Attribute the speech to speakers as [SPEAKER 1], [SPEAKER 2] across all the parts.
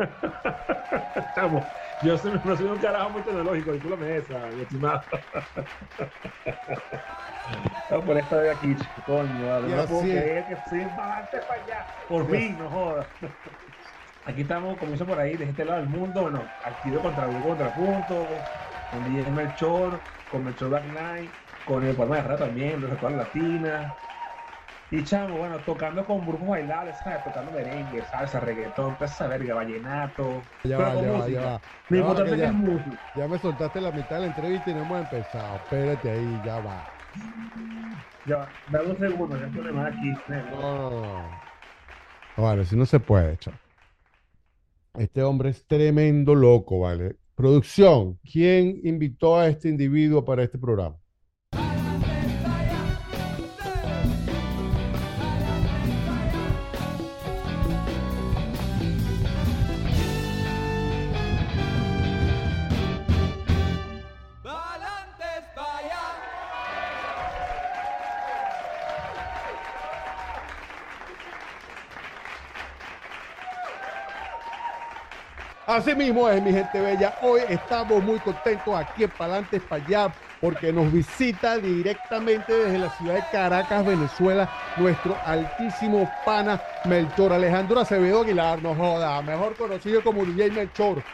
[SPEAKER 1] Chamo, yo soy, no soy un carajo muy tecnológico, discúlpame esa, mi estimado. Vamos por esta de aquí, coño, vale, no puedo creer que para allá. Por fin, no jodas. Aquí estamos, como hizo por ahí, de este lado del mundo, bueno, activo contra un contrapunto, con DJ Melchor, con Melchor Black Knight, con el Palma de Rata también, de la Latina. Y chamo, bueno, tocando con grupos bailables, ¿sabes? Tocando merengue, salsa, reggaetón, toda esa verga, vallenato.
[SPEAKER 2] Ya va, ya va, ya va.
[SPEAKER 1] Lo importante es música.
[SPEAKER 2] Ya me soltaste la mitad de la entrevista y no hemos empezado. Espérate ahí, ya va.
[SPEAKER 1] Ya va, dame un segundo, ya estoy más aquí.
[SPEAKER 2] No. Vale, si no se puede, chamo. Este hombre es tremendo loco, ¿vale? Producción, ¿quién invitó a este individuo para este programa? Así mismo es, mi gente bella. Hoy estamos muy contentos aquí en Palante para allá porque nos visita directamente desde la ciudad de Caracas, Venezuela, nuestro altísimo pana Melchor Alejandro Acevedo Aguilar, no joda, mejor conocido como DJ Melchor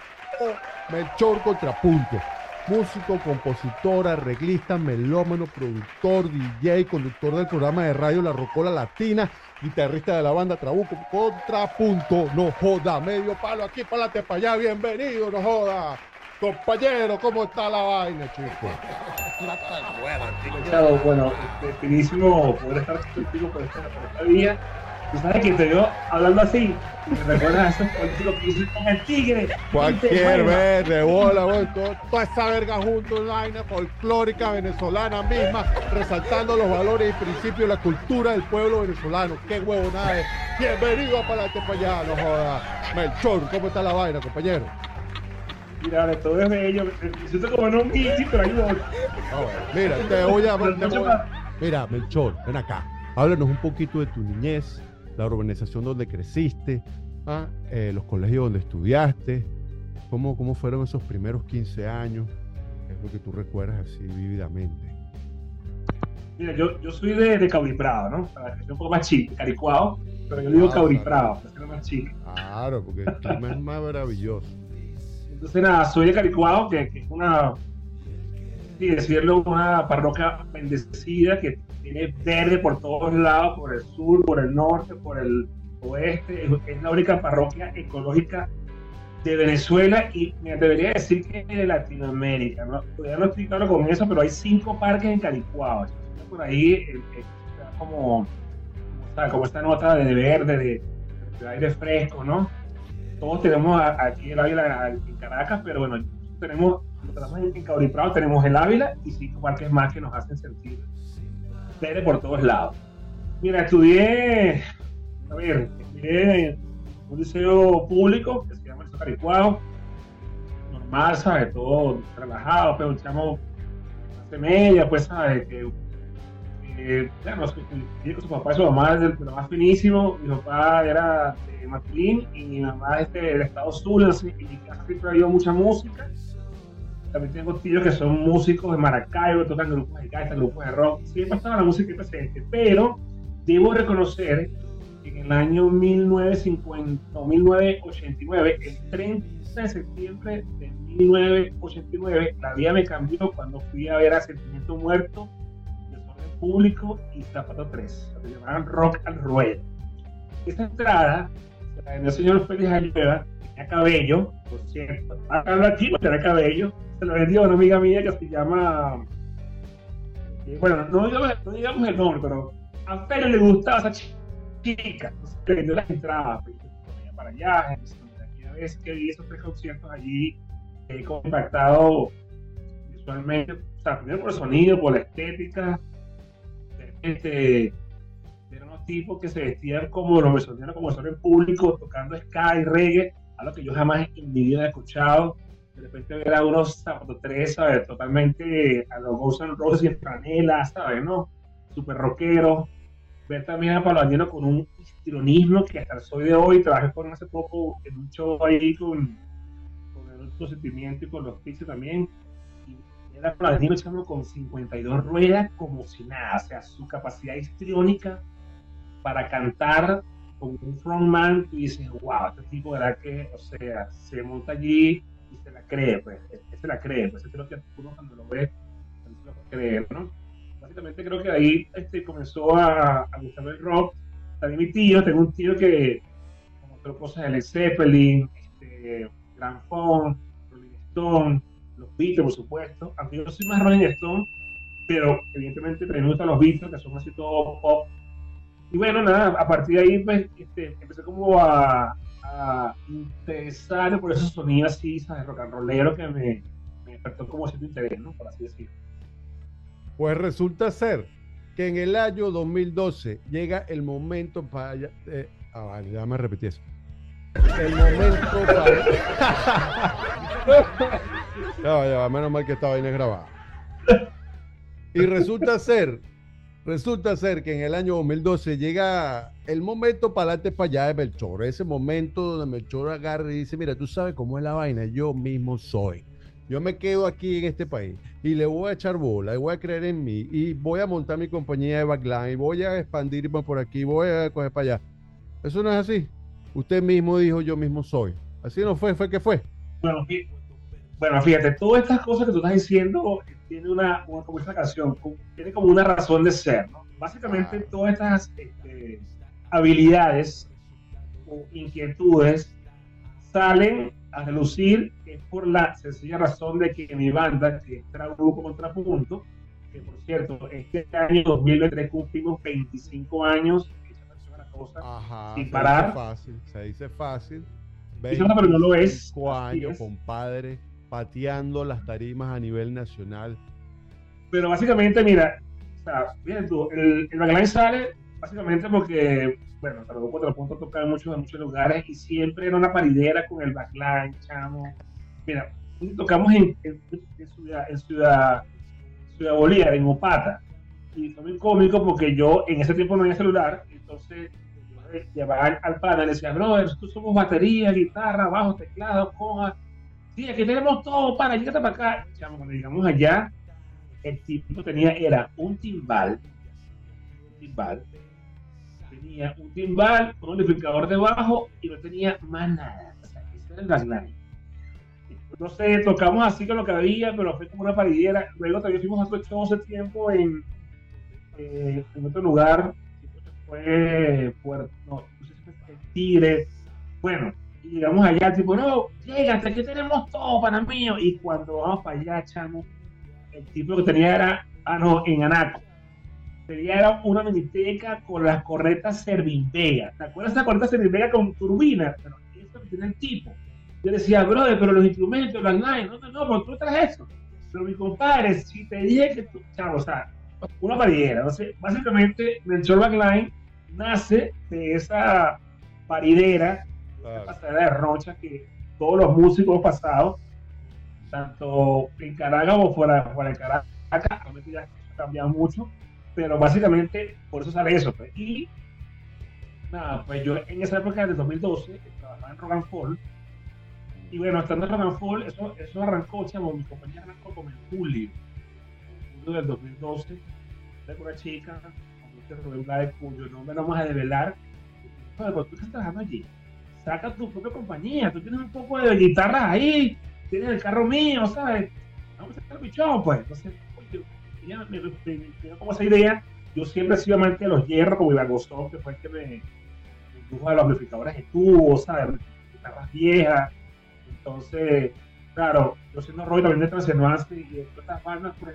[SPEAKER 2] o Melchor Contrapunto. Músico, compositor, arreglista, melómano, productor, DJ, conductor del programa de radio La Rocola Latina guitarrista de la banda Trabuco, contrapunto, no joda, medio palo aquí, para para allá, bienvenido, no joda. Compañero, ¿cómo está la vaina, chico?
[SPEAKER 1] Bueno, finísimo poder estar contigo por esta, por esta vía sabes que te veo hablando así. Me recuerdas a esos políticos que dicen con el tigre.
[SPEAKER 2] Cualquier verde, bola, bola, toda esa verga junto, vaina folclórica venezolana misma, resaltando los valores y principios de la cultura del pueblo venezolano. Qué huevo nada es. Bienvenido a Palante para allá, no joda. Melchor, ¿cómo está la vaina, compañero?
[SPEAKER 1] Mira, todo es bello. Me siento como en un bici, pero ayuda.
[SPEAKER 2] Mira, te voy a. Mira, Melchor, ven acá. Háblanos un poquito de tu niñez, la urbanización donde creciste, ¿ah? eh, los colegios donde estudiaste, cómo, cómo fueron esos primeros 15 años, es lo que tú recuerdas así vívidamente.
[SPEAKER 1] Mira, yo, yo soy de, de Cauriprado, ¿no? Sea un poco más chico, caricuado, pero yo digo ah, Cauriprado, para ser más chico.
[SPEAKER 2] Claro, porque el clima es más maravilloso.
[SPEAKER 1] Entonces, nada, soy de Caricuado, que, que es una, decirlo, una parroquia bendecida que tiene verde por todos lados, por el sur, por el norte, por el oeste. Es la única parroquia ecológica de Venezuela y me atrevería a decir que de Latinoamérica. ¿no? Todavía no estoy claro con eso, pero hay cinco parques en Calicuao. Por ahí eh, eh, como, como, esta nota de verde, de, aire fresco, ¿no? Todos tenemos aquí el Ávila en Caracas, pero bueno, tenemos, en Cauriprado tenemos el Ávila y cinco parques más que nos hacen sentir verde por todos lados. Mira, estudié, a estudié en un liceo público que se llama el Caricuao, normal, ¿sabes? Todo relajado, pero echamos clase media, pues, ¿sabes? Que, eh, claro, su papá y su mamá es de lo más finísimo, mi papá era de y mi mamá es del estado sur, y mi casa siempre ha habido mucha música también tengo tíos que son músicos de Maracaibo, tocan grupos de grupos de rock. Siempre estaba la música presente, pero debo reconocer que en el año 1950 o 1989, el 30 de septiembre de 1989, la vida me cambió cuando fui a ver a Sentimiento Muerto, Desorden Público y Zapato 3, lo que llamaban Rock al Ruedo. Esta entrada la vendió el señor Félix Ayueva, tenía cabello, por cierto, habla aquí, tenía cabello, se lo vendió a una amiga mía que se llama. Eh, bueno, no digamos, el nombre, pero a Pérez le gustaba esa chica. Entonces vendió las entradas pues, para allá. Aquella vez que vi esos tres conciertos allí, he impactado visualmente, o sea, primero por el sonido, por la estética. Este, eran unos tipos que se vestían como los venezolanos, como son en público, tocando ska y reggae, algo que yo jamás en mi vida he escuchado de repente ver a unos tres, ¿sabes? Totalmente a los Guns N' Roses en franela, ¿sabes? ¿No? Súper rockero. ver también a Pablo con un histrionismo que hasta el soy de hoy, trabajé con hace poco en un show ahí con, con el otro sentimiento y con los Pixies también. Y era Pablo Dañino echando con 52 ruedas como si nada, o sea, su capacidad histriónica para cantar con un frontman, tú dices, wow, este tipo, ¿verdad? Que, o sea, se monta allí y se la cree, pues, se la cree, pues, eso es lo que uno cuando lo ve, se lo cree, ¿no? Básicamente creo que ahí este, comenzó a, a gustarme el rock. También mi tío, tengo un tío que mostró cosas de Led Zeppelin, este, Grand Funk, Rolling Stone, los Beatles, por supuesto. Aunque yo soy más Rolling Stone, pero evidentemente también me gustan los Beatles, que son así todo pop y bueno, nada, a partir de ahí pues, este, empecé como a, a interesar por esos sonidos así, ¿sabes? Rock and rollero que me, me despertó como cierto interés, ¿no? Por así decirlo.
[SPEAKER 2] Pues resulta ser que en el año 2012 llega el momento para... Eh, ah, vale, ya me repetí eso. El momento para... ya, ya, menos mal que esta vaina es grabada. Y resulta ser Resulta ser que en el año 2012 llega el momento para adelante para allá de Melchor. Ese momento donde Melchor agarra y dice, mira, tú sabes cómo es la vaina, yo mismo soy. Yo me quedo aquí en este país y le voy a echar bola y voy a creer en mí y voy a montar mi compañía de backline y voy a expandirme por aquí, voy a coger para allá. Eso no es así. Usted mismo dijo, yo mismo soy. Así no fue, fue que fue.
[SPEAKER 1] Bueno, bueno, fíjate, todas estas cosas que tú estás diciendo tiene una, como esta canción, tiene como una razón de ser, ¿no? Básicamente todas estas este, habilidades o inquietudes salen a relucir es por la sencilla razón de que mi banda, que es Trabuco Contrapunto, que por cierto, este año 2023 cumplimos 25 años,
[SPEAKER 2] Ajá,
[SPEAKER 1] sin parar.
[SPEAKER 2] Dice fácil, se dice fácil.
[SPEAKER 1] pero no lo es.
[SPEAKER 2] años, compadre pateando las tarimas a nivel nacional.
[SPEAKER 1] Pero básicamente, mira, o sea, tú, el, el sale básicamente porque, bueno, Trabuco te lo punto tocar en muchos, en muchos lugares y siempre era una paridera con el backline, chamo. Mira, tocamos en, en, ciudad, en ciudad, ciudad Bolívar, en Opata, y fue muy cómico porque yo en ese tiempo no había celular, entonces llevaba al, al pana y le decía, brother, nosotros somos batería, guitarra, bajo, teclado, coja sí, aquí tenemos todo para, llégate para acá. cuando llegamos allá, el tipo tenía, era un timbal, un timbal, tenía un timbal, un amplificador debajo y no tenía más nada. Ese. No sé, tocamos así con lo que había, pero fue como una paridera. Luego también fuimos a show hace tiempo en, eh, en otro lugar, fue Puerto, no, no sé si fue Tigre. Bueno, y llegamos allá, tipo, no, llégate, aquí tenemos todo para mí. Y cuando vamos para allá, chamo, el tipo que tenía era, ah, no, en Anaco. Tenía era una miniteca con las corretas Servin-Vega. ¿Te acuerdas de esa correta Servin-Vega con turbina? Pero eso que tiene el tipo. Yo decía, brother, pero los instrumentos, las lines, no, no, no, pero tú traes eso. Pero mi compadre, si te dije que tú, chavo, o sea, una paridera. Entonces, básicamente, Melchor Backline nace de esa paridera claro. de Rocha que todos los músicos pasados, tanto en Caracas como fuera, fuera de Caracas, realmente ya ha cambiado mucho, pero básicamente por eso sale eso. Pues. Y nada, pues yo en esa época de 2012 trabajaba en Rock and Fall. Y bueno, estando en Rock and Fall, eso, eso arrancó, chamo, mi compañía arrancó como en julio, julio del 2012, de una chica, con un de cuyo nombre no vamos a develar. Pero tú estás trabajando allí saca tu propia compañía, tú tienes un poco de guitarras ahí, tienes el carro mío, ¿sabes? Vamos a el show, pues. Entonces, ya me, me, como esa idea. Yo siempre he sido amante de los hierros, como Iván Gostón, que fue el que me, indujo a los amplificadores de tubo, ¿sabes? Guitarras viejas. Entonces, claro, yo siendo Roy también de Transenuance y de estas bandas, pues,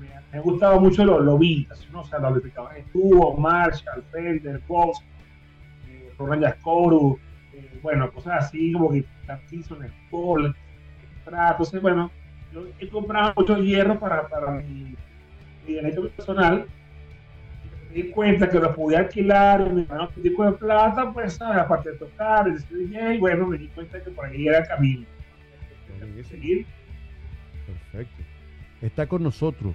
[SPEAKER 1] me, me ha gustado mucho lo, lo vintage, ¿no? O sea, los amplificadores de tubo, Marshall, Fender, Vox Roland Jaskoru, eh, bueno, cosas así como que Season, Sport, entonces bueno, yo he comprado mucho hierro para, para mi, mi derecho personal, me di cuenta que lo podía alquilar, y me daba un tipo de plata, pues, ¿sabes? aparte de tocar, y bueno, me di cuenta que por ahí era el camino.
[SPEAKER 2] Perfecto. Está con nosotros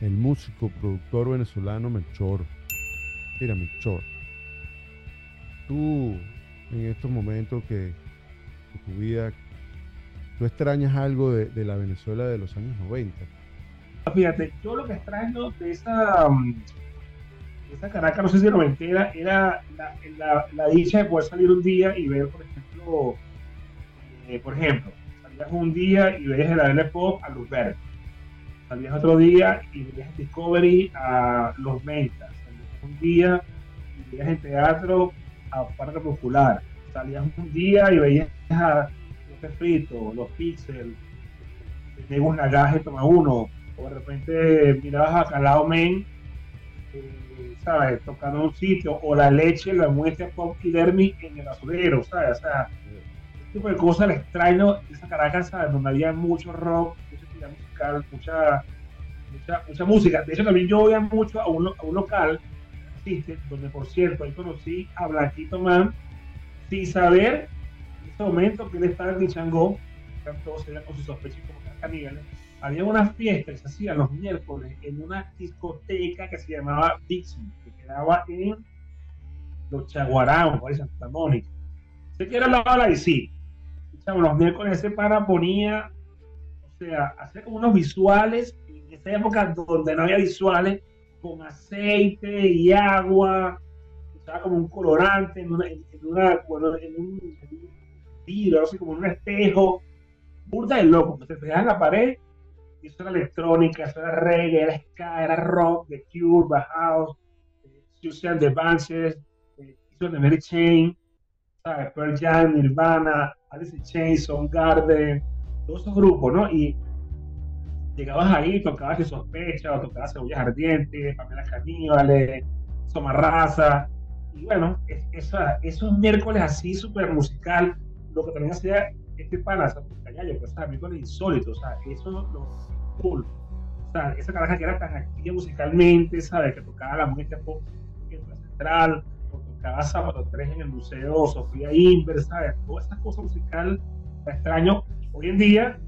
[SPEAKER 2] el músico, productor venezolano Melchor. Mira, Melchor, tú en estos momentos que tu vida, tú extrañas algo de, la Venezuela de los años 90.
[SPEAKER 1] Fíjate, yo lo que extraño de esa, mm, de esa Caracas, no sé si noventera, era la, la, dicha de poder salir un día y ver, por ejemplo, eh, por ejemplo, salías un día y veías el AL Pop a Luz Verde salías otro día y veías Discovery a Los Mentas, salías un día y veías en teatro a Parque Popular, salías un día y veías a Los Fritos, Los Pixels, Negus Nagaje Toma Uno, o de repente mirabas a Calao Men, eh, ¿sabes? Tocando un sitio, o la leche, la muestra Pop y Dermy en el azulero, ¿sabes? O sea, este tipo de cosas le extraño esa Caracas, ¿sabes? Donde había mucho rock, musical, mucha, mucha, mucha música. De hecho, también yo voy mucho a un, a un local, donde por cierto, ahí conocí a Blanquito Man, sin saber en ese momento que él estaba en Changó, todos eran con sus sospechas como caníbales. Había una fiesta que se hacía los miércoles en una discoteca que se llamaba Dixon, que quedaba en los Chaguarán, por Santa Mónica. Sé que era la bala y sí. Los miércoles ese para ponía sea, hacer como unos visuales en esa época donde no había visuales, con aceite y agua, usaba como un colorante en, una, en, una, en un, vidrio, así como en un espejo, burda de loco, se fijaban en la pared, y eso era electrónica, eso era reggae, era ska, era rock, The Cure, The House, Susan The Banshees, hizo The Mary Chain, ¿sabes? Pearl Jam, Nirvana, Alice in Chains, Garden, todos esos grupos, ¿no? Y llegabas ahí, tocabas y sospecha, o tocabas cebollas ardientes, papelas caníbales, somarraza, y bueno, es, esos miércoles así súper musical, lo que también hacía este pana, Callayo, pues, ¿sabes? miércoles insólitos, o sea, eso es lo cool. O sea, esa caraja que era tan activa musicalmente, ¿sabes? Que tocaba la música pop en la central, o tocaba Sábado 3 en el Museo Sofía Inver, ¿sabes? Toda esa cosa musical, extraño Hoy en día,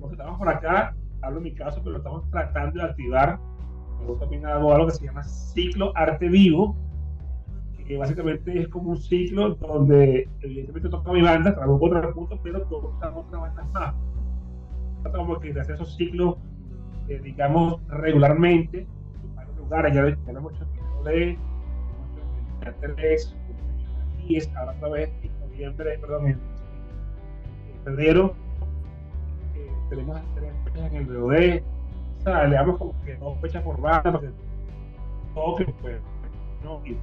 [SPEAKER 1] los que estamos por acá, hablo en mi caso, pero estamos tratando de activar. Luego también hago algo que se llama ciclo arte vivo, que básicamente es como un ciclo donde evidentemente toca mi banda, trabajo otro punto, pero tocan otras bandas más. Tratamos de hacer esos ciclos, eh, digamos, regularmente, en varios lugares, ya, ya lo hemos hecho en y es ahora otra vez en noviembre, perdón, en febrero tenemos tres en el BOD, o sea, le damos como que dos fechas por banda, porque todo que pues, no, y,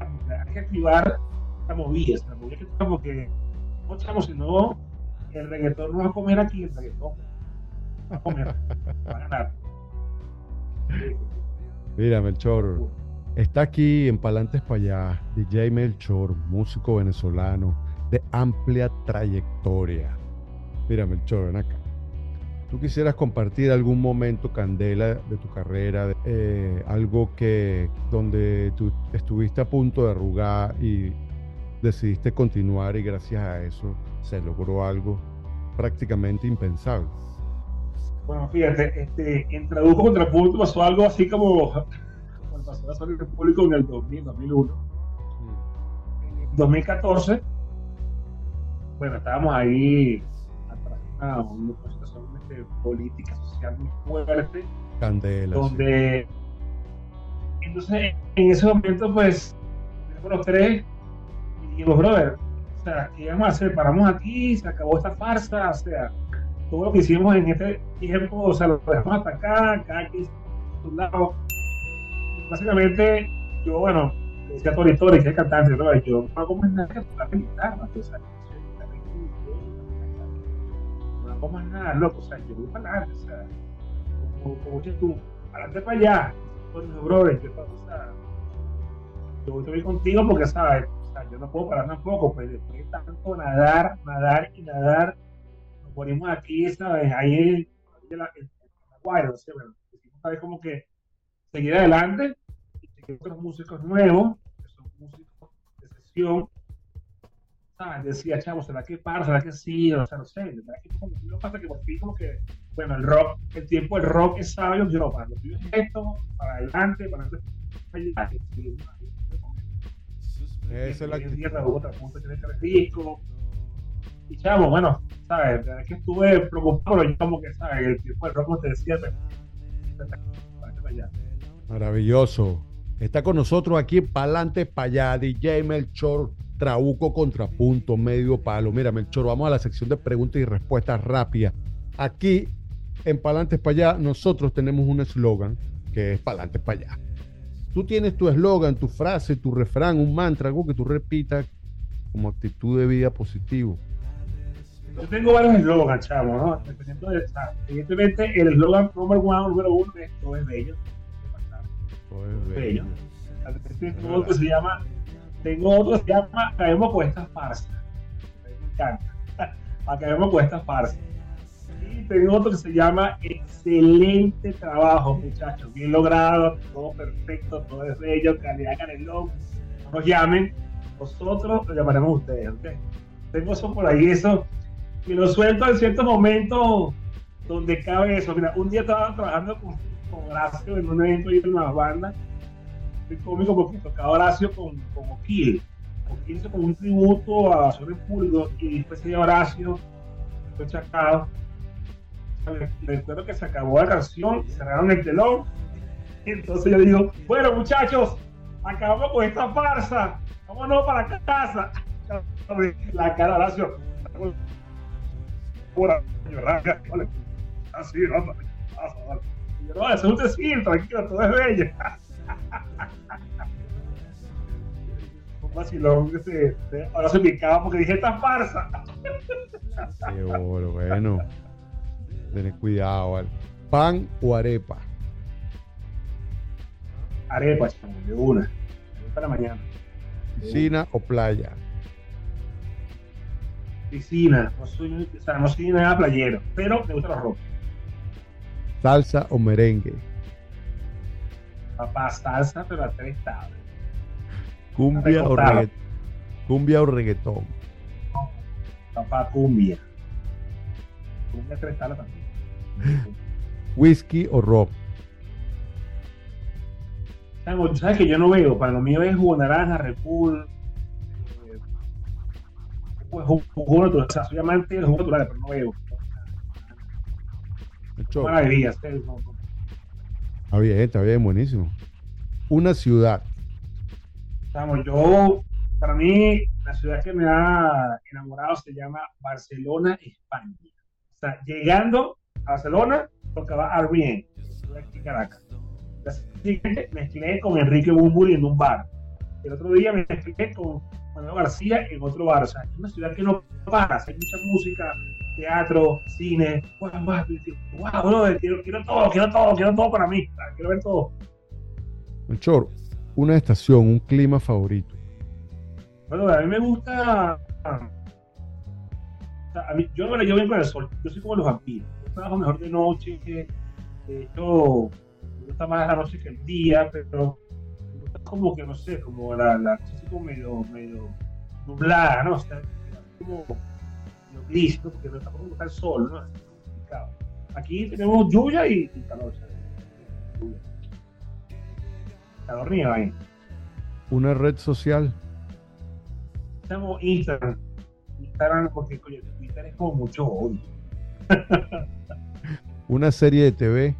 [SPEAKER 1] hay que activar la movida, la movida que como que, no chamo, si no, el reggaetón no va a comer aquí, el reggaetón va a comer, va a ganar.
[SPEAKER 2] Mira, Melchor, está aquí en Palantes para allá, DJ Melchor, músico venezolano de amplia trayectoria. Mira, Melchor, ven acá tú quisieras compartir algún momento candela de tu carrera, eh, algo que donde tú estuviste a punto de arrugar y decidiste continuar y gracias a eso se logró algo prácticamente impensable.
[SPEAKER 1] Bueno, fíjate, este, en Traduco contra Punto pasó algo así como, como pasó a salir público en el 2000, 2001. En 2014, bueno, estábamos ahí atrás una situación política social muy fuerte.
[SPEAKER 2] Candela.
[SPEAKER 1] Donde. Entonces, en ese momento, pues, los tres y dijimos, brother, o sea, ¿qué vamos a hacer? Paramos aquí, se acabó esta farsa, o sea, todo lo que hicimos en este tiempo, o sea, lo dejamos hasta acá, cada quien a su lado. básicamente, yo, bueno, decía a Tori Tori, que es cantante, ¿no? yo no hago más nada que tocar guitarra, o sea, no más nada, loco, o sea, yo voy para adelante, o sea, como, como tú, adelante para allá, con mis brothers, yo, o sea, yo estoy contigo porque, ¿sabes? O sea, yo no puedo parar tampoco, pues después de tanto nadar, nadar y nadar, nos ponemos aquí, ¿sabes? Ahí en la, guaira, o sea, bueno, ¿sabes? Como que seguir adelante y seguir con músicos nuevos, que son músicos de sesión, ¿sabes? Decía, chavo, ¿será que para? ¿Será que sí? O sea, no sé, ¿será que lo pasa que por fin como que, bueno, el rock, el tiempo del rock es sabio, yo no, para lo tuyo es esto, para adelante, para adelante, para.
[SPEAKER 2] Esa es la
[SPEAKER 1] en
[SPEAKER 2] actitud.
[SPEAKER 1] Y chavo, bueno, ¿sabes? Es que estuve preocupado, pero yo como que, ¿sabes? El tiempo del rock, como te decía, para allá.
[SPEAKER 2] Maravilloso. Está con nosotros aquí Pa'lante para allá, DJ Melchor, Trauco Contrapunto, Medio Palo. Mira, Melchor, vamos a la sección de preguntas y respuestas rápidas. Aquí en Pa'lante para allá, nosotros tenemos un eslogan que es Pa'lante para allá. Tú tienes tu eslogan, tu frase, tu refrán, un mantra, algo que tú repitas como actitud de vida positivo.
[SPEAKER 1] Yo tengo varios eslogans, chavo, ¿no? Evidentemente, el eslogan number one, número uno, es todo es bello.
[SPEAKER 2] Todo es
[SPEAKER 1] Bello.
[SPEAKER 2] bello.
[SPEAKER 1] Otro que se llama, tengo otro que se llama Acabemos con esta farsa. Me encanta. Acabemos con esta farsa. Y tengo otro que se llama Excelente trabajo, muchachos. Bien logrado, todo perfecto, todo es bello, calidad canelón. No nos llamen, nosotros lo llamaremos a ustedes, ¿ok? Tengo eso por ahí, eso. Y lo suelto en ciertos momentos donde cabe eso. Mira, un día estaba trabajando con, con Horacio en un evento y en una banda muy cómico porque tocaba Horacio con, con O'Kill. O'Kill hizo como un tributo a Sol en Público y después dio Horacio, fue chacado. Recuerdo que se acabó la canción, cerraron el telón. Entonces yo digo, bueno muchachos, acabamos con esta farsa, vámonos para casa. La cara de Horacio. Así, vamos. yo, no, es un decir, tranquilo, todo es bello. vacilón que se, se- ahora se picaba porque dije esta farsa.
[SPEAKER 2] Qué bueno, bueno. Tener cuidado, ¿vale? Pan o arepa.
[SPEAKER 1] Arepa, de una. Para mañana.
[SPEAKER 2] Piscina o playa.
[SPEAKER 1] Piscina, no soy, o sea, no soy nada playero, pero me gusta la ropa.
[SPEAKER 2] Salsa o merengue.
[SPEAKER 1] Papá, salsa, pero a tres tablas.
[SPEAKER 2] Cumbia o. Cumbia o reggaetón.
[SPEAKER 1] Papá, cumbia. Cumbia tres también.
[SPEAKER 2] Whisky o rock.
[SPEAKER 1] Tú sabes que yo no veo, para lo mío es jugo naranja, Red Bull, eh, pues, jugo, jugo natural, o sea, soy amante de los jugos naturales, pero no veo. No- no-
[SPEAKER 2] Está bien, está bien, buenísimo. Una ciudad.
[SPEAKER 1] Chamo, yo, para mí, la ciudad que me ha enamorado se llama Barcelona, España. O sea, llegando a Barcelona, tocaba Arrién, aquí en Caracas. La siguiente mezclé con Enrique Bumburi en un bar. El otro día me mezclé con Manuel García en otro bar. O sea, es una ciudad que no para, hay mucha música, teatro, cine. Wow, wow, wow, brother, quiero, quiero todo, quiero todo, quiero todo para mí. Quiero ver todo.
[SPEAKER 2] Melchor, una estación, un clima favorito.
[SPEAKER 1] Bueno, a mí me gusta. a mí- yo no me la llevo bien con el sol. Yo soy como los vampiros. Yo trabajo mejor de noche. De hecho, me gusta más la noche que el día, pero me gusta como que, no sé, como la, la así como medio, medio nublada, ¿no? O sea, como medio gris, ¿no? Porque no tampoco me el sol, ¿no? Aquí tenemos lluvia y, y calor. ¿sabes? Lluvia. Calor ni vaina.
[SPEAKER 2] Una red social.
[SPEAKER 1] Estamos Instagram. Instagram, porque coño, Twitter es como mucho odio.
[SPEAKER 2] Una serie de TV.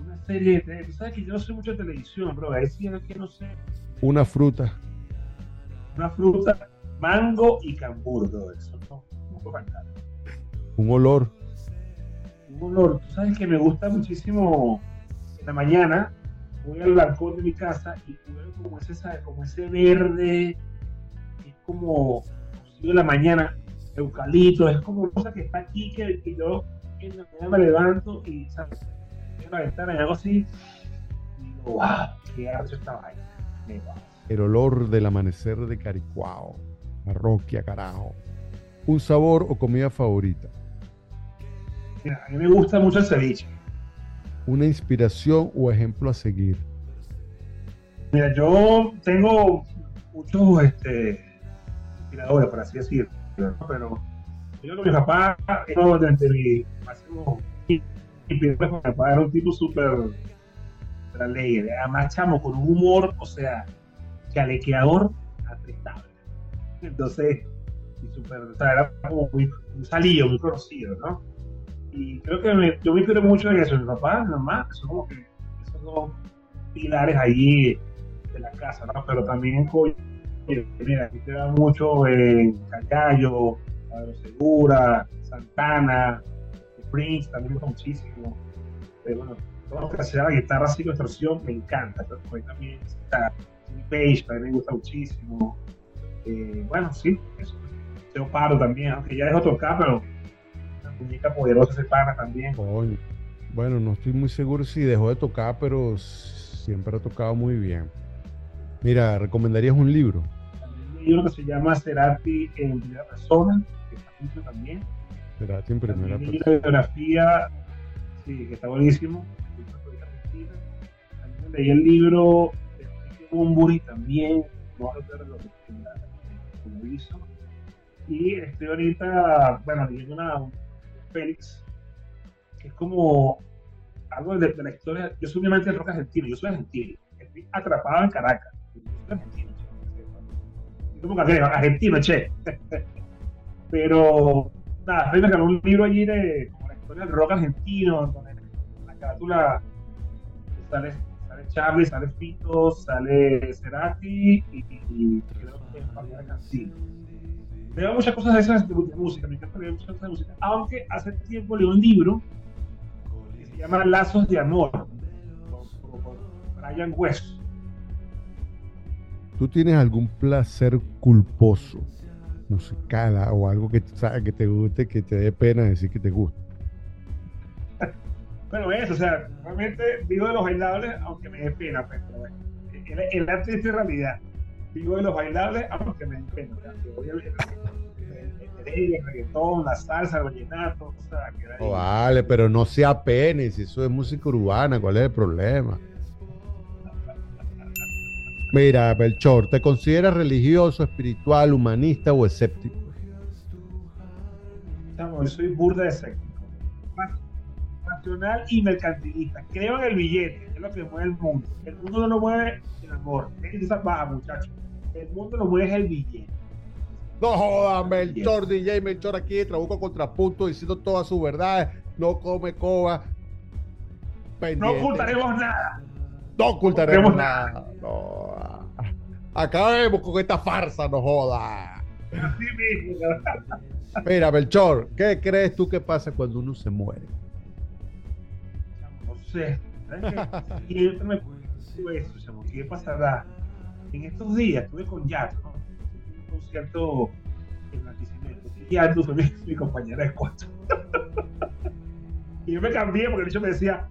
[SPEAKER 1] Una serie de. Tú sabes que yo no sé mucho de televisión, bro. Ahí es que no sé.
[SPEAKER 2] Una fruta.
[SPEAKER 1] Una fruta, mango y cambur, bro. Eso no, no puede faltar.
[SPEAKER 2] Un olor.
[SPEAKER 1] Un olor. Tú sabes que me gusta muchísimo en la mañana. Voy al balcón de mi casa y veo como ese, como ese verde. Es como. sigo en la mañana. Eucalipto. Es como una cosa que está aquí que, que yo en la mañana me levanto y ¿sabes? Veo la ventana y hago así. Y digo, wow, qué arrecho esta vaina.
[SPEAKER 2] El olor del amanecer de Caricuao. Parroquia, carajo. Un sabor o comida favorita.
[SPEAKER 1] Mira, a mí me gusta mucho el ceviche.
[SPEAKER 2] Una inspiración o ejemplo a seguir.
[SPEAKER 1] Mira, yo tengo muchos este, inspiradores, por así decirlo. Pero yo que mi papá uno de mi máximo papá era un tipo súper alegre, además chamo, con un humor, o sea, chalequeador apretable. Entonces, y super, o sea, era como muy salido, muy conocido, ¿no? Y creo que yo me inspiro mucho en eso, mi papá, mi mamá, son como que esos dos pilares allí de la casa, ¿no? Pero también en mira, aquí te da mucho en Cacayo, Segura, Santana, Prince, también me gusta muchísimo. Pero bueno, todo lo que sea la guitarra sin distorsión me encanta. Pero también está Page, también me gusta muchísimo. Eh, bueno, sí, eso. Paro también, aunque ya dejó tocar, pero muñeca poderosa se para también.
[SPEAKER 2] Bueno, no estoy muy seguro si dejó de tocar, pero siempre ha tocado muy bien. Mira, ¿recomendarías un libro?
[SPEAKER 1] Un libro que se llama Cerati en primera persona, que está mucho también.
[SPEAKER 2] Cerati en primera
[SPEAKER 1] persona. Una biografía, sí, que está buenísimo. También leí el libro de Bumburi también, no recuerdo lo que lo hizo. Y estoy ahorita, bueno, leyendo una Félix, que es como algo de, la historia. Yo soy obviamente de rock argentino, yo soy argentino, estoy atrapado en Caracas. Yo soy argentino, como que argentino, che. Pero, nada, estoy me un libro allí de como la historia del rock argentino, con la carátula sale, sale Charlie, sale Fito, sale Cerati y, y, creo que es Fabián Cancino Veo muchas cosas de esas de, música, me encanta leer muchas cosas de música, aunque hace tiempo leí un libro que se llama Lazos de Amor, por, Brian West.
[SPEAKER 2] ¿Tú tienes algún placer culposo, musical o algo que, que te guste, que te dé pena decir que te gusta?
[SPEAKER 1] bueno, eso, o sea, realmente vivo de los bailables, aunque me dé pena, pues, pero bueno, el, el arte es realidad vivo de los bailables, aunque me entiendo. El reggaetón, la salsa, el vallenato, o sea,
[SPEAKER 2] que vale, pero no sea penes, eso es música urbana, ¿cuál es el problema? Mira, Belchor, ¿te consideras religioso, espiritual, humanista o escéptico?
[SPEAKER 1] yo soy burda de escéptico. Nacional y mercantilista. Creo en el billete, es lo que mueve el mundo. El mundo no lo mueve el amor. Es esa baja, muchachos el mundo lo mueve el billete.
[SPEAKER 2] No jodan, Melchor, DJ Melchor aquí, Trabuco Contrapunto, diciendo toda su verdad. No come coba.
[SPEAKER 1] No ocultaremos nada.
[SPEAKER 2] No ocultaremos nada. No. Acabemos con esta farsa, no joda. Así mismo. Mira, Melchor, ¿qué crees tú que pasa cuando uno se muere?
[SPEAKER 1] Sé. ¿Qué, ¿Qué pasará? en estos días estuve con Jack, ¿no? un concierto en. Y fue mi, mi compañera de cuarto. y yo me cambié porque el bicho me decía,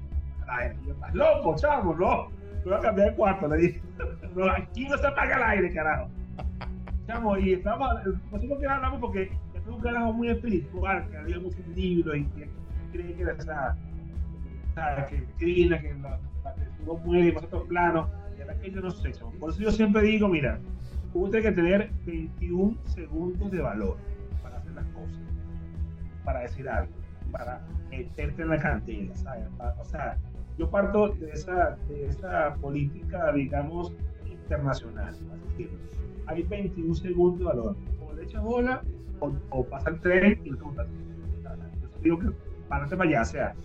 [SPEAKER 1] ay, estás loco, chavo, no. Me voy a cambiar de cuarto, le dije. No, aquí no se apaga el aire, carajo. Chamo, y estamos, no sé por qué hablamos porque es un carajo muy espiritual, que había muchos libros y que cree que era que crina, que la, la, muere en otros planos yo no sé, Por eso yo siempre digo, mira, uno tiene que tener 21 segundos de valor para hacer las cosas, para decir algo, para meterte en la cantidad, ¿sabes? O sea, yo parto de esa, de esa política, digamos, internacional. hay 21 segundos de valor. O le echas bola o, pasa el tren y no Yo digo que para para allá, sea.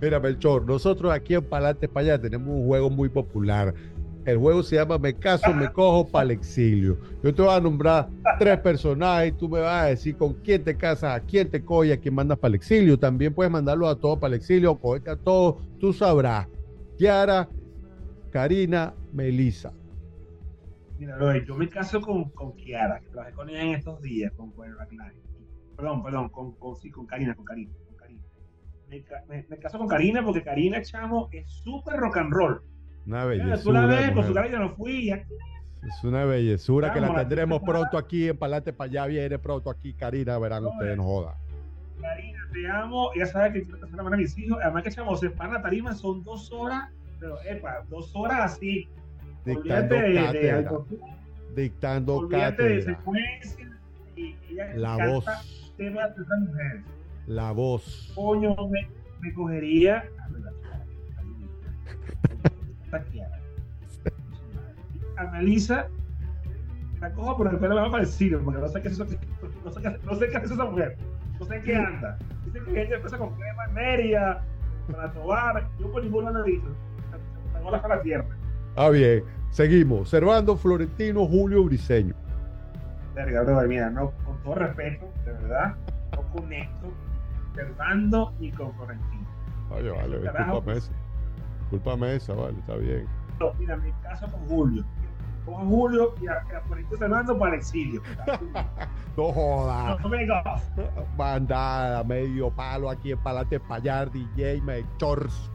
[SPEAKER 2] Mira, Melchor, nosotros aquí en Palante allá tenemos un juego muy popular el juego se llama Me caso, me cojo para el exilio. Yo te voy a nombrar tres personajes y tú me vas a decir con quién te casas, a quién te coges, a quién mandas para el exilio. También puedes mandarlo a todos para el exilio, cogerte a todos, tú sabrás. Kiara, Karina, Melissa.
[SPEAKER 1] Mira, yo me caso con, con Kiara, que trabajé con ella en estos días, con Perdón, perdón, con, con, sí, con Karina, con Karina. Me, me, caso con Karina porque Karina, chamo, es súper rock and roll.
[SPEAKER 2] Una bellezura.
[SPEAKER 1] no fui.
[SPEAKER 2] Es una bellezura que la tendremos pronto aquí en Palante para allá. Viene pronto aquí, Karina. Verán ustedes, no joda.
[SPEAKER 1] Karina, te amo. Ya sabes que esta semana mis hijos. Además, que echamos en la tarima son dos horas. Pero, epa, dos horas así.
[SPEAKER 2] Dictando de, cátedra. Dictando
[SPEAKER 1] Olvídate de
[SPEAKER 2] cátedra.
[SPEAKER 1] secuencia y ella
[SPEAKER 2] La voz.
[SPEAKER 1] temas de mujeres.
[SPEAKER 2] La voz.
[SPEAKER 1] Coño, me, me cogería. Analiza, la cojo por el pelo me va para el cine, porque no sé qué es eso, no sé qué, no sé qué es esa mujer, no sé en qué anda. Dice que ella empieza con crema en Mérida, para tobar, yo por ninguna visto. Tengo la cara tierra.
[SPEAKER 2] Ah, bien. Seguimos. Servando Florentino Julio Briseño.
[SPEAKER 1] Verga, mira, no, con todo respeto, de verdad, no conecto Fernando ni con Florentino.
[SPEAKER 2] Vale, vale, discúlpame esa. Discúlpame esa, vale, está bien.
[SPEAKER 1] No, mira, me caso con Julio. Con Julio y a, a Florentino Fernando para el exilio.
[SPEAKER 2] No jodas.
[SPEAKER 1] No.
[SPEAKER 2] Bandada, medio palo aquí en Palate Payar, DJ, Melchors,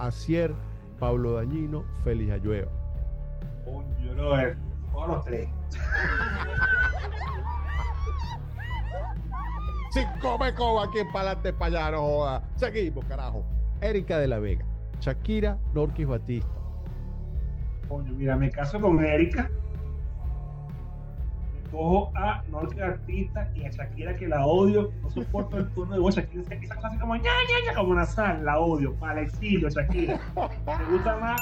[SPEAKER 2] Acier, Pablo Dañino, Félix Ayueva.
[SPEAKER 1] Coño, no, todos los tres.
[SPEAKER 2] Cinco me coba aquí en Palante Payar, no joda. Seguimos, carajo. Erika de la Vega, Shakira, Norquis Batista.
[SPEAKER 1] Coño, mira, me caso con Erika. Me cojo a Norte Artista y a Shakira que la odio. No soporto el tono de voz. Shakira esa- esa cosa así como ña, ña, ña, como una sal. La odio. Para el exilio, Shakira. Me gusta más.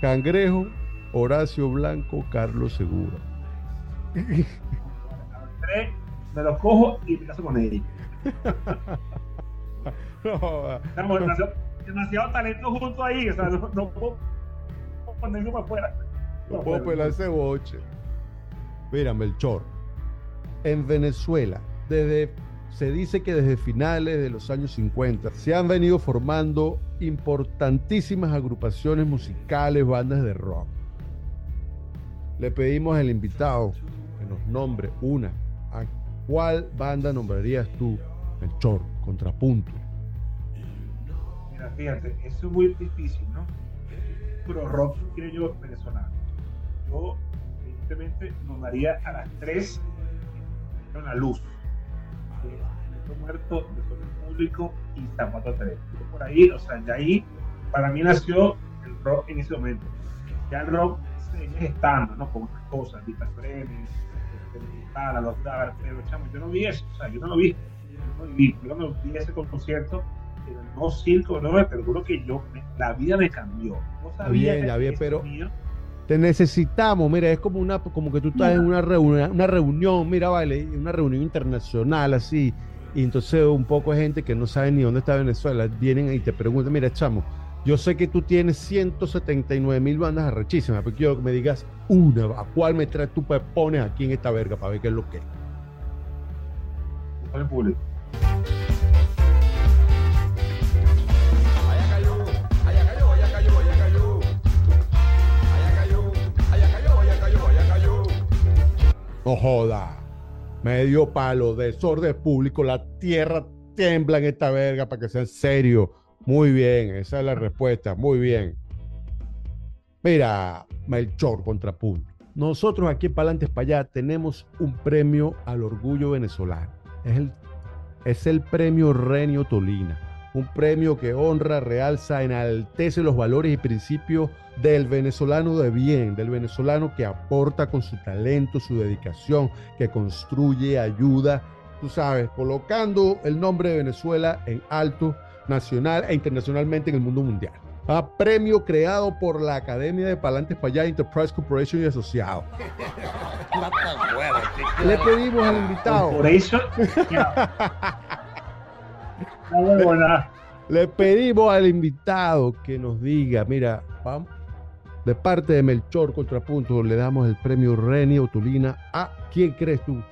[SPEAKER 2] Cangrejo, Horacio Blanco, Carlos Segura.
[SPEAKER 1] Me los cojo y me caso con Erika.
[SPEAKER 2] No.
[SPEAKER 1] Estamos demasiado, demasiado talento junto ahí. O sea, no, no puedo ponerlo para afuera.
[SPEAKER 2] No puedo pelar ese boche. Mira, Melchor. En Venezuela, desde, se dice que desde finales de los años 50 se han venido formando importantísimas agrupaciones musicales, bandas de rock. Le pedimos al invitado que nos nombre una. ¿A cuál banda nombrarías tú, Melchor? Contrapunto.
[SPEAKER 1] Mira, fíjate, eso es muy difícil, ¿no? Pero rock, creo yo, venezolano. Yo, evidentemente, nombraría a las tres en la luz. Neto Muerto, de Público y Zapato 3. Por ahí, o sea, de ahí, para mí nació el rock en ese momento. Ya el rock se gestando, ¿no? Con otras cosas, Vita Frenes, los Dark, pero chamo, yo no vi eso, o sea, yo no lo vi. Yo no vi, yo no vi ese concierto no circo, no, te lo juro que yo, me- la vida me cambió. No sabía
[SPEAKER 2] bien,
[SPEAKER 1] que
[SPEAKER 2] pero-
[SPEAKER 1] mío,
[SPEAKER 2] Te necesitamos, mira, es como una, como que tú estás en una reunión, una reunión, mira, vale, una reunión internacional así, y entonces un poco de gente que no sabe ni dónde está Venezuela, vienen y te preguntan, mira, chamo, yo sé que tú tienes 179 mil bandas arrechísimas, pero quiero que me digas una, ¿a cuál me traes tú pues pones aquí en esta verga para ver qué es lo que es?
[SPEAKER 1] Sol Público.
[SPEAKER 3] Allá cayó, allá cayó, allá cayó, allá cayó. Allá cayó, allá cayó, allá cayó, allá cayó.
[SPEAKER 2] No joda, medio palo, desorden público, la tierra tiembla en esta verga para que sea en serio. Muy bien, esa es la respuesta, muy bien. Mira, Melchor Contrapunto. Nosotros aquí en Palantes para allá tenemos un premio al orgullo venezolano. Es el, es el premio Renio Tolina. Un premio que honra, realza, enaltece los valores y principios del venezolano de bien, del venezolano que aporta con su talento, su dedicación, que construye, ayuda, tú sabes, colocando el nombre de Venezuela en alto, nacional e internacionalmente en el mundo mundial. Ah, premio creado por la Academia de Palantes Payá Enterprise Corporation y Asociados. Le pedimos al invitado,
[SPEAKER 1] Por eso,
[SPEAKER 2] le pedimos al invitado que nos diga, mira, vamos, de parte de Melchor Contrapunto le damos el premio Reni Otulina a quién crees tú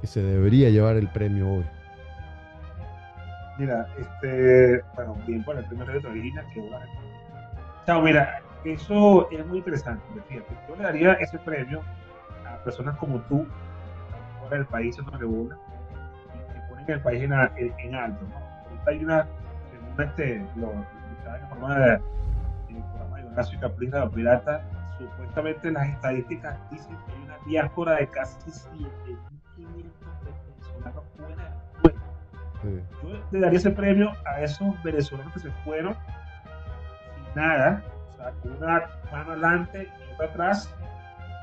[SPEAKER 2] que se debería llevar el premio hoy.
[SPEAKER 1] Mira, este, bueno, bien por el primer de origina que bueno. Chao, mira, eso es muy interesante. Fíjate, yo le daría ese premio a personas como tú, por el país en una, y que ponen el país en, en- en alto. ¿no? Ahorita hay una, según este, lo escuchaba en programa de, en el programa de Horacio Capriza, la pirata, supuestamente las estadísticas dicen que hay una diáspora de casi 7.500 venezolanos fuera yo le daría ese premio a esos venezolanos que se fueron sin nada, o sea, con una mano adelante y otra atrás,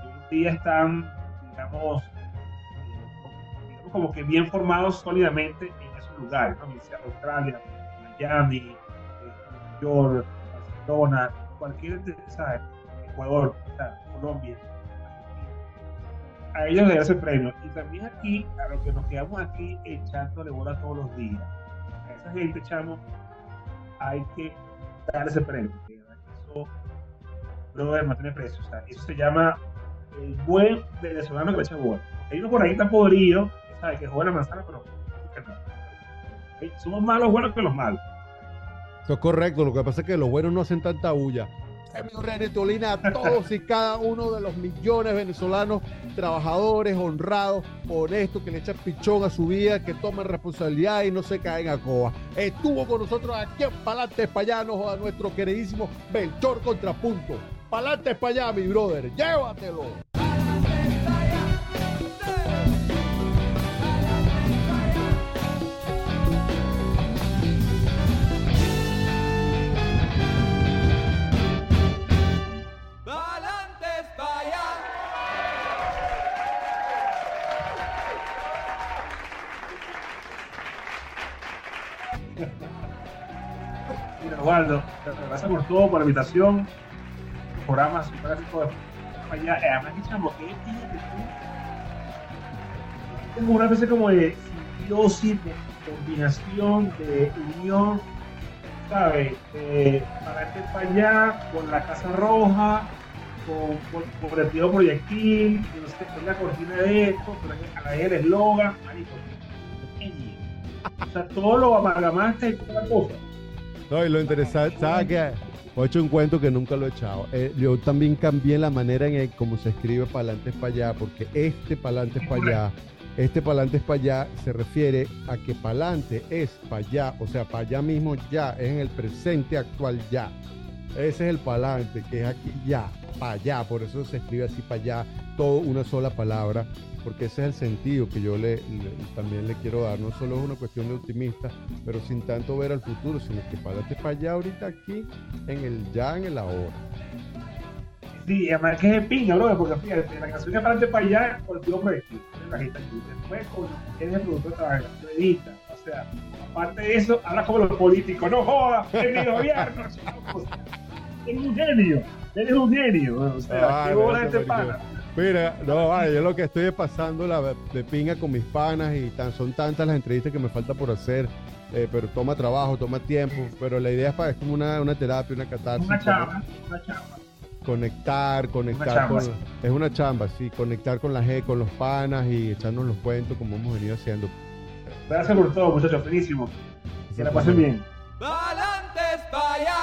[SPEAKER 1] y un día están, digamos, eh, como que bien formados sólidamente en esos lugares, Australia, Miami, eh, New York, Barcelona, cualquier, ¿sabes? Ecuador, Colombia. A ellos da ese premio. Y también aquí, a los que nos quedamos aquí echándole bola todos los días, a esa gente, chamo, hay que dar ese premio. Eso, brother, no tiene precio. Eso se llama el buen venezolano que le echa bola. Hay uno por ahí tan podrido, que sabe que juega la manzana, pero no. Somos más los buenos que los malos.
[SPEAKER 2] Eso es correcto, lo que pasa es que los buenos no hacen tanta bulla. Emilio René Tolina a todos y cada uno de los millones de venezolanos, trabajadores, honrados, honestos, que le echan pichón a su vida, que toman responsabilidad y no se caen a coba. Estuvo con nosotros aquí en Palante Espallanos a nuestro queridísimo Belchor Contrapunto. Palante para allá, mi brother, llévatelo.
[SPEAKER 1] Gracias por todo, por la invitación. Programa super rico de allá. Además, que chamo, que tengo una especie como de simbiosis, de combinación, de unión, ¿sabes? Eh, para este para allá, con la Casa Roja, con, con, con el tío proyectil, no sé, con la cortina de esto, pero a la el eslogan. O sea, todo lo amalgamaste y toda la cosa.
[SPEAKER 2] No, y lo interesante, ¿sabes qué? He hecho un cuento que nunca lo he echado. Eh, yo también cambié la manera en cómo se escribe pa'lante para allá, porque este pa'lante para allá, este pa'lante para allá se refiere a que pa'lante es para allá, o sea, para allá mismo ya, es en el presente actual ya. Ese es el pa'lante, que es aquí ya, para allá, por eso se escribe así para allá, todo una sola palabra, porque ese es el sentido que yo le, le- también le quiero dar. No solo es una cuestión de optimista, pero sin tanto ver al futuro, sino que pa'lante para allá ahorita aquí, en el ya, en el ahora.
[SPEAKER 1] Sí, además que es de pinga, bro, porque fíjate, la canción que para adelante para allá por el tío proyectil. La gente Después, con el productor de trabajo, edita. O sea, aparte de eso, habla como los políticos. No jodas, es mi gobierno. Eres un genio, eres un genio. O sea,
[SPEAKER 2] Ay,
[SPEAKER 1] qué bola este pana.
[SPEAKER 2] Mira, no, yo lo que estoy es pasando la, de pinga con mis panas y son tantas las entrevistas que me falta por hacer. Eh, pero toma trabajo, toma tiempo. Pero la idea es, para, es como una, una terapia, una catarsis.
[SPEAKER 1] Una chamba, una chamba.
[SPEAKER 2] Conectar, conectar Es una chamba, sí, conectar con la G, con los panas y echarnos los cuentos como hemos venido haciendo.
[SPEAKER 1] Gracias por todo, muchachos, felicísimo. Que la pasen bien. ¡Valantes, vaya!